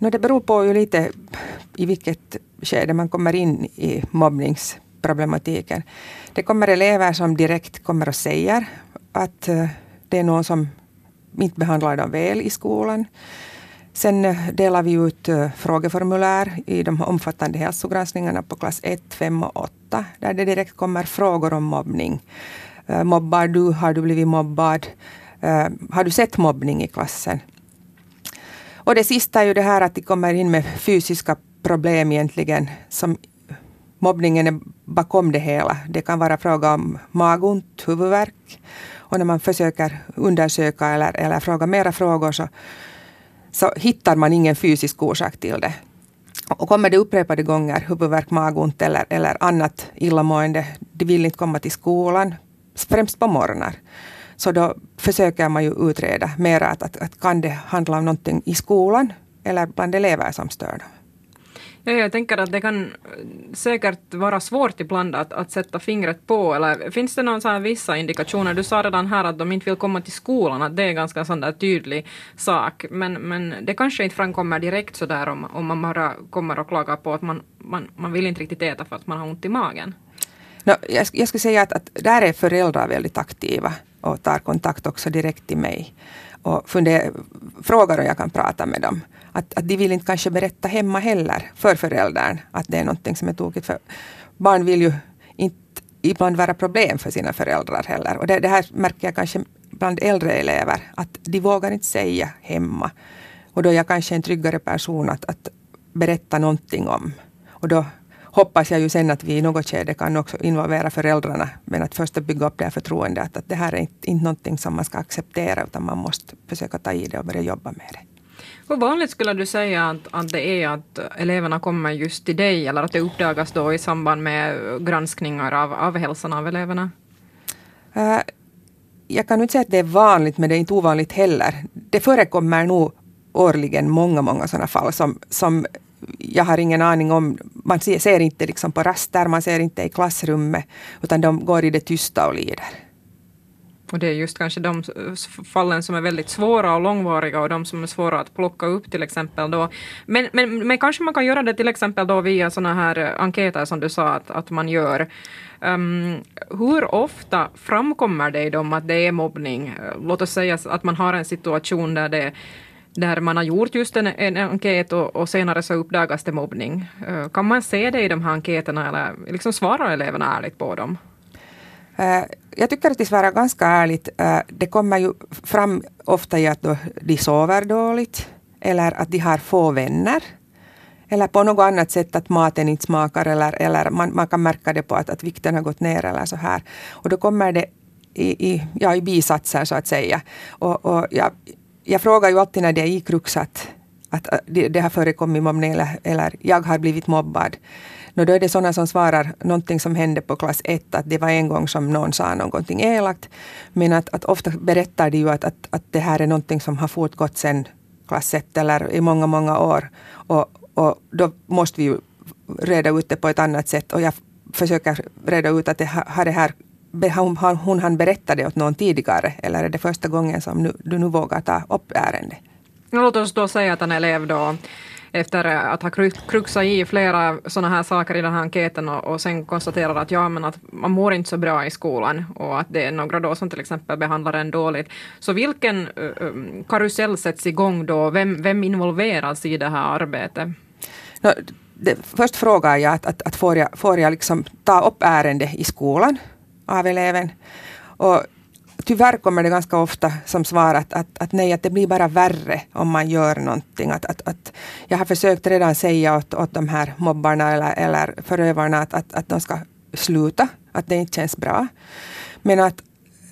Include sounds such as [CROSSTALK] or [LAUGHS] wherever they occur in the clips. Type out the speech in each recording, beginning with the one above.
No, det beror på ju lite i vilket skede man kommer in i mobbningsproblematiken. Det kommer elever som direkt kommer och säger att eh, det är någon som inte behandlar dem väl i skolan. Sen eh, delar vi ut eh, frågeformulär i de omfattande hälsogranskningarna på klass 1, 5 och 8, där det direkt kommer frågor om mobbning. Mobbar du? Har du blivit mobbad? Har du sett mobbning i klassen? Och det sista är ju det här att de kommer in med fysiska problem egentligen. Som mobbningen är bakom det hela. Det kan vara fråga om magont, huvudvärk. Och när man försöker undersöka eller, eller fråga mera frågor så, så hittar man ingen fysisk orsak till det. Och kommer det upprepade gånger, huvudvärk, magont eller, eller annat illamående, de vill inte komma till skolan, främst på morgnar. Så då försöker man ju utreda mera att, att, att kan det handla om någonting i skolan eller bland elever som stör dem. Ja, jag tänker att det kan säkert vara svårt ibland att, att sätta fingret på. Eller finns det någon sån vissa indikationer? Du sa redan här att de inte vill komma till skolan, att det är ganska sån där tydlig sak. Men, men det kanske inte framkommer direkt så där om, om man bara kommer och klagar på att man, man, man vill inte riktigt äta för att man har ont i magen. No, jag, jag skulle säga att, att där är föräldrar väldigt aktiva och tar kontakt också direkt till mig. Och funder, frågar om jag kan prata med dem. Att, att de vill inte kanske berätta hemma heller för föräldern att det är någonting som är tokigt. För barn vill ju inte ibland vara problem för sina föräldrar heller. Och det, det här märker jag kanske bland äldre elever. Att de vågar inte säga hemma. Och då är jag kanske en tryggare person att, att berätta någonting om. Och då hoppas jag ju sen att vi i något skede kan också involvera föräldrarna. Men att först bygga upp det här förtroendet. Att det här är inte, inte någonting som man ska acceptera utan man måste försöka ta i det och börja jobba med det. Hur vanligt skulle du säga att, att det är att eleverna kommer just till dig eller att det uppdagas då i samband med granskningar av, av hälsan av eleverna? Uh, jag kan inte säga att det är vanligt men det är inte ovanligt heller. Det förekommer nog årligen många, många sådana fall som, som jag har ingen aning om. Man ser inte liksom på raster, man ser inte i klassrummet, utan de går i det tysta och lider. Och det är just kanske de fallen som är väldigt svåra och långvariga och de som är svåra att plocka upp till exempel då. Men, men, men kanske man kan göra det till exempel då via sådana här eh, enkäter som du sa att, att man gör. Um, hur ofta framkommer det i dem att det är mobbning? Eh, låt oss säga att man har en situation där det där man har gjort just en, en enkät och, och senare så uppdagas det mobbning. Eh, kan man se det i de här enkäterna eller liksom svarar eleverna ärligt på dem? Eh, jag tycker att de svarar ganska ärligt. Eh, det kommer ju fram ofta i att de sover dåligt eller att de har få vänner. Eller på något annat sätt att maten inte smakar eller, eller man, man kan märka det på att, att vikten har gått ner eller så här. Och då kommer det i, i, ja, i bisatser så att säga. Och, och jag, jag frågar ju alltid när det är i krux att, att äh, det, det har förekommit mobbning eller, eller jag har blivit mobbad. No, då är det sådana som svarar någonting som hände på klass 1, att det var en gång som någon sa någonting elakt. Men att, att ofta berättar de ju att, att, att det här är någonting som har fortgått sedan klass 1 eller i många, många år. Och, och då måste vi ju reda ut det på ett annat sätt. Och jag försöker reda ut att det har det här hon, hon han berättade åt någon tidigare eller är det första gången som nu, du nu vågar ta upp ärendet? Låt oss då säga att en elev då efter att ha kruxat i flera sådana här saker i den här enkäten och, och sen konstaterar att ja, men att man mår inte så bra i skolan och att det är några då som till exempel behandlar en dåligt. Så vilken uh, karusell sätts igång då? Vem, vem involveras i det här arbetet? No, det, först frågar jag att, att, att får jag, får jag liksom ta upp ärendet i skolan av eleven. Och tyvärr kommer det ganska ofta som svar att, att, att nej, att det blir bara värre om man gör någonting. Att, att, att jag har försökt redan säga åt, åt de här mobbarna eller, eller förövarna att, att, att de ska sluta, att det inte känns bra. Men att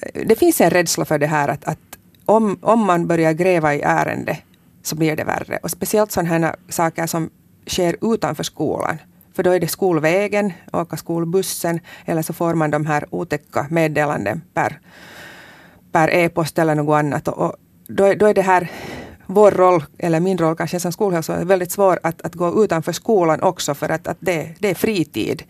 eh, det finns en rädsla för det här att, att om, om man börjar gräva i ärende så blir det värre. Och speciellt sådana här saker som sker utanför skolan. För då är det skolvägen, åka skolbussen eller så får man de här otäcka meddelanden per, per e-post eller något annat. Och, då, är, då är det här vår roll, eller min roll kanske som skolhälsovårdare, väldigt svår att, att gå utanför skolan också för att, att det, det är fritid.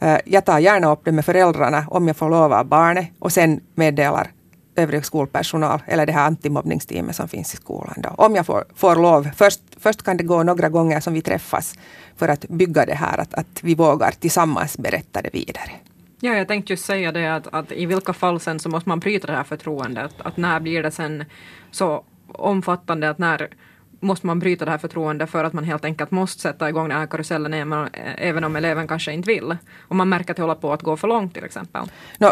Eh, jag tar gärna upp det med föräldrarna om jag får lov av barnet och sen meddelar övrig skolpersonal eller det här antimobbningsteamet som finns i skolan. Då. Om jag får, får lov. Först, först kan det gå några gånger som vi träffas för att bygga det här, att, att vi vågar tillsammans berätta det vidare. Ja, jag tänkte just säga det att, att i vilka fall sen så måste man bryta det här förtroendet. Att, när blir det sen så omfattande att när måste man bryta det här förtroendet för att man helt enkelt måste sätta igång den här karusellen även om eleven kanske inte vill. Om man märker att det håller på att gå för långt till exempel. No,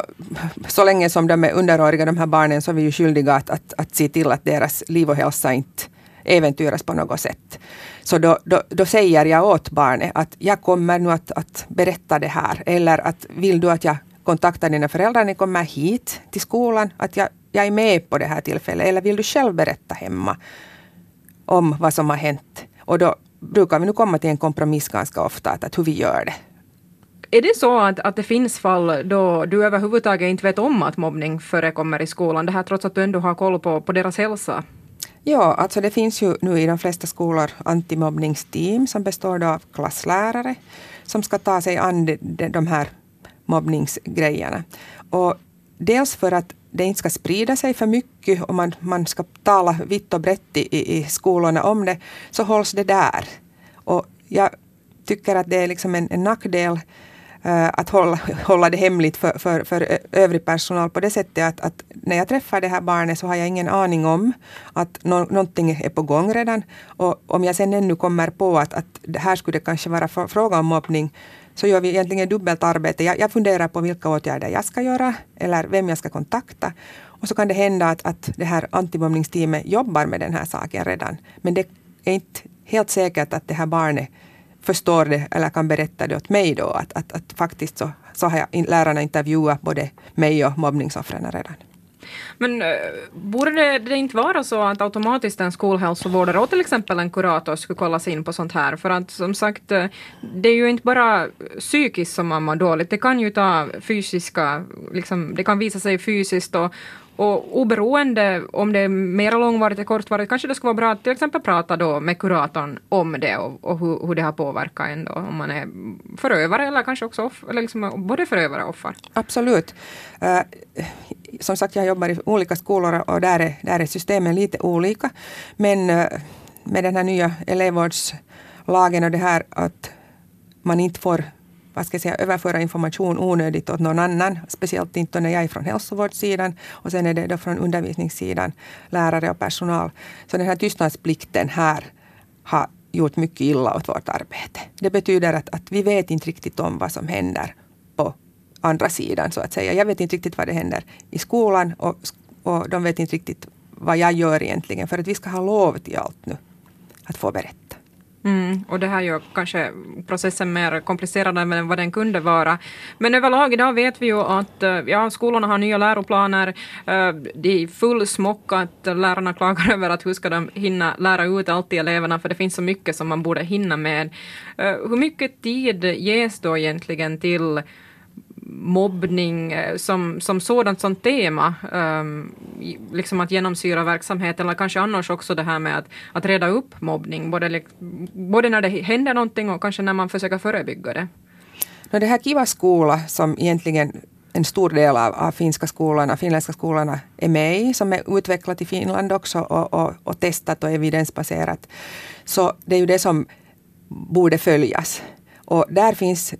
så länge som de är underåriga, de här barnen, så är vi ju skyldiga att, att, att se till att deras liv och hälsa inte äventyras på något sätt. Så då, då, då, säger jag åt barnet att jag kommer nu att, att berätta det här. Eller att vill du att jag kontaktar dina föräldrar när ni kommer hit till skolan? Att jag, jag är med på det här tillfället. Eller vill du själv berätta hemma om vad som har hänt? Och då brukar vi nu komma till en kompromiss ganska ofta, att, att hur vi gör det. Är det så att, att det finns fall då du överhuvudtaget inte vet om att mobbning förekommer i skolan? Det här trots att du ändå har koll på, på deras hälsa? Ja, alltså det finns ju nu i de flesta skolor antimobbningsteam som består av klasslärare som ska ta sig an de, de, de här mobbningsgrejerna. Och dels för att det inte ska sprida sig för mycket och man, man ska tala vitt och brett i, i skolorna om det, så hålls det där. Och jag tycker att det är liksom en, en nackdel Eh, att hålla, [LAUGHS] hålla det hemligt för, för, för övrig personal på det sättet att, att, när jag träffar det här barnet så har jag ingen aning om att no, någonting är på gång redan. Och om jag sen ännu kommer på att, att här skulle det kanske vara fråga om mobbning så gör vi egentligen dubbelt arbete. Jag, jag funderar på vilka åtgärder jag ska göra eller vem jag ska kontakta. Och så kan det hända att, att det här antimobbningsteamet jobbar med den här saken redan. Men det är inte helt säkert att det här barnet förstår det eller kan berätta det åt mig då. Att, att, att faktiskt så, så har jag, lärarna intervjuat både mig och mobbningsoffren redan. Men uh, borde det, det, inte vara så att automatiskt en skolhälsovårdare och till exempel en kurator skulle kolla sig in på sånt här? För att som sagt, eh, det är ju inte bara psykiskt som man mår dåligt, det kan ju ta fysiska, liksom, det kan visa sig fysiskt och, och oberoende om det är mer långvarigt eller kortvarigt, kanske det skulle vara bra att till exempel prata då med kuratorn om det och, och hur, hur, det har påverkat en då, om man är förövare eller kanske också off, eller liksom både förövare och offer. Absolut. Uh, som sagt, jag jobbar i olika skolor och där är, där är systemen lite olika. Men eh, med den här nya elevvårdslagen och det här att man inte får vad ska jag säga, överföra information onödigt åt någon annan. Speciellt inte när jag är från hälsovårdssidan och sen är det då från undervisningssidan, lärare och personal. Så den här tystnadsplikten här har gjort mycket illa åt vårt arbete. Det betyder att, att vi vet inte riktigt om vad som händer på andra sidan så att säga. Jag vet inte riktigt vad det händer i skolan och, och de vet inte riktigt vad jag gör egentligen för att vi ska ha lov till allt nu att få berätta. Mm, och det här gör kanske processen mer komplicerad än vad den kunde vara. Men överlag idag vet vi ju att eh, ja, skolorna har nya läroplaner. Eh, det är full smock att lärarna klagar [LAUGHS] över att hur ska de hinna lära ut allt till eleverna för det finns så mycket som man borde hinna med. Eh, hur mycket tid ges då egentligen till mobbning eh, som, som sådant som tema, um, liksom att genomsyra verksamheten, eller kanske annars också det här med att, att reda upp mobbning, både, både när det händer någonting och kanske när man försöker förebygga det. Det här Kiva skola som egentligen en stor del av, av finska skolorna, finländska skolorna är med i, som är utvecklat i Finland också och, och, och testat och evidensbaserat. Så det är ju det som borde följas. Och där finns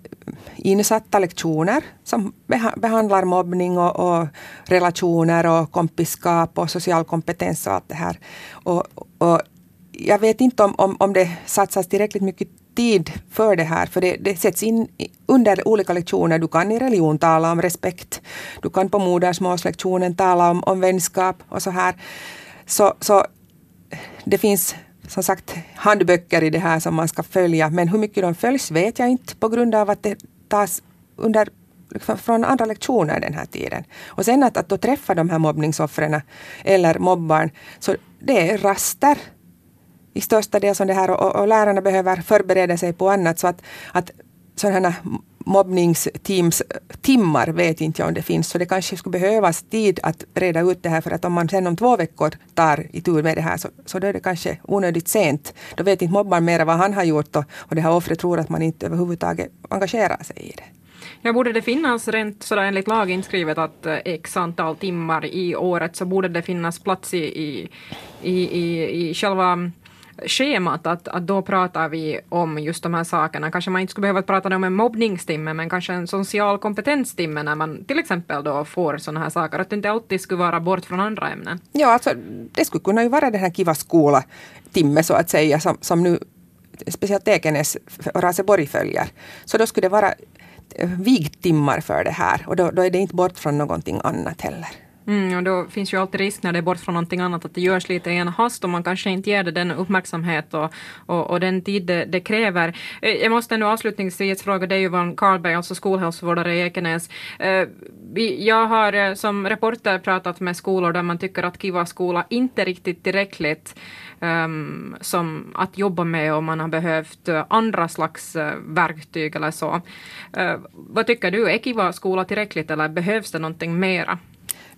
insatta lektioner som behandlar mobbning och, och, relationer och kompiskap och social kompetens och allt det här. Och, och jag vet inte om, om, om det satsas tillräckligt mycket tid för det här, för det, det sätts in under olika lektioner. Du kan i religion tala om respekt, du kan på modersmålslektionen tala om, om vänskap och så här. Så, så det finns som sagt handböcker i det här som man ska följa, men hur mycket de följs vet jag inte på grund av att det tas under liksom, från andra lektioner den här tiden. Och sen att, att då träffa de här mobbningsoffren eller mobbarn, så det är raster i största del som det här och, och, lärarna behöver förbereda sig på annat så att, att sådana mobbningsteams timmar vet inte jag om det finns. Så det kanske skulle behövas tid att reda ut det här för att om man sen om två veckor tar i tur med det här så, så då är det kanske onödigt sent. Då vet inte mobbaren mer vad han har gjort och, och det här offret tror att man inte överhuvudtaget engagerar sig i det. Ja, borde det finnas rent sådär enligt lag inskrivet att eh, x antal timmar i året så borde det finnas plats i, i, i, i, i själva schemat att, att då pratar vi om just de här sakerna. Kanske man inte skulle behöva prata om en mobbningstimme men kanske en social kompetenstimme när man till exempel då får sådana här saker. Att det inte alltid skulle vara bort från andra ämnen. Ja, alltså det skulle kunna ju vara den här Kiva skola-timme så att säga som, som nu speciellt Ekenäs och Raseborg följer. Så då skulle det vara eh, vigtimmar för det här och då, då är det inte bort från någonting annat heller. Mm, och då finns ju alltid risk när det är bort från någonting annat att det görs lite i en hast och man kanske inte ger det den uppmärksamhet och, och, och den tid det, det, kräver. Eh, jag måste ändå avslutningsvis fråga dig Johan Karlberg, alltså skolhälsovårdare i Ekenäs. Eh, jag har eh, som reporter pratat med skolor där man tycker att Kiva skola inte riktigt tillräckligt um, som att jobba med och man har behövt andra slags verktyg eller så. Uh, vad tycker du, är Kiva skola tillräckligt eller behövs det någonting mera?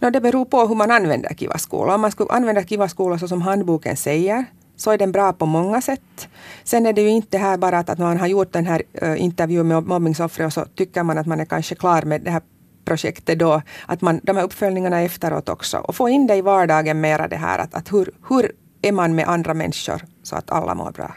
No, det beror på hur man använder Kivaskola. Om man skulle använda Kivaskola så som handboken säger så är den bra på många sätt. Sen är det ju inte här bara att, att man har gjort den här eh, intervjun med mobbningsoffret och så tycker man att man är kanske klar med det här projektet då. Att man, de här uppföljningarna efteråt också. Och få in det i vardagen mera det här att, att hur, hur är man med andra människor så att alla mår bra.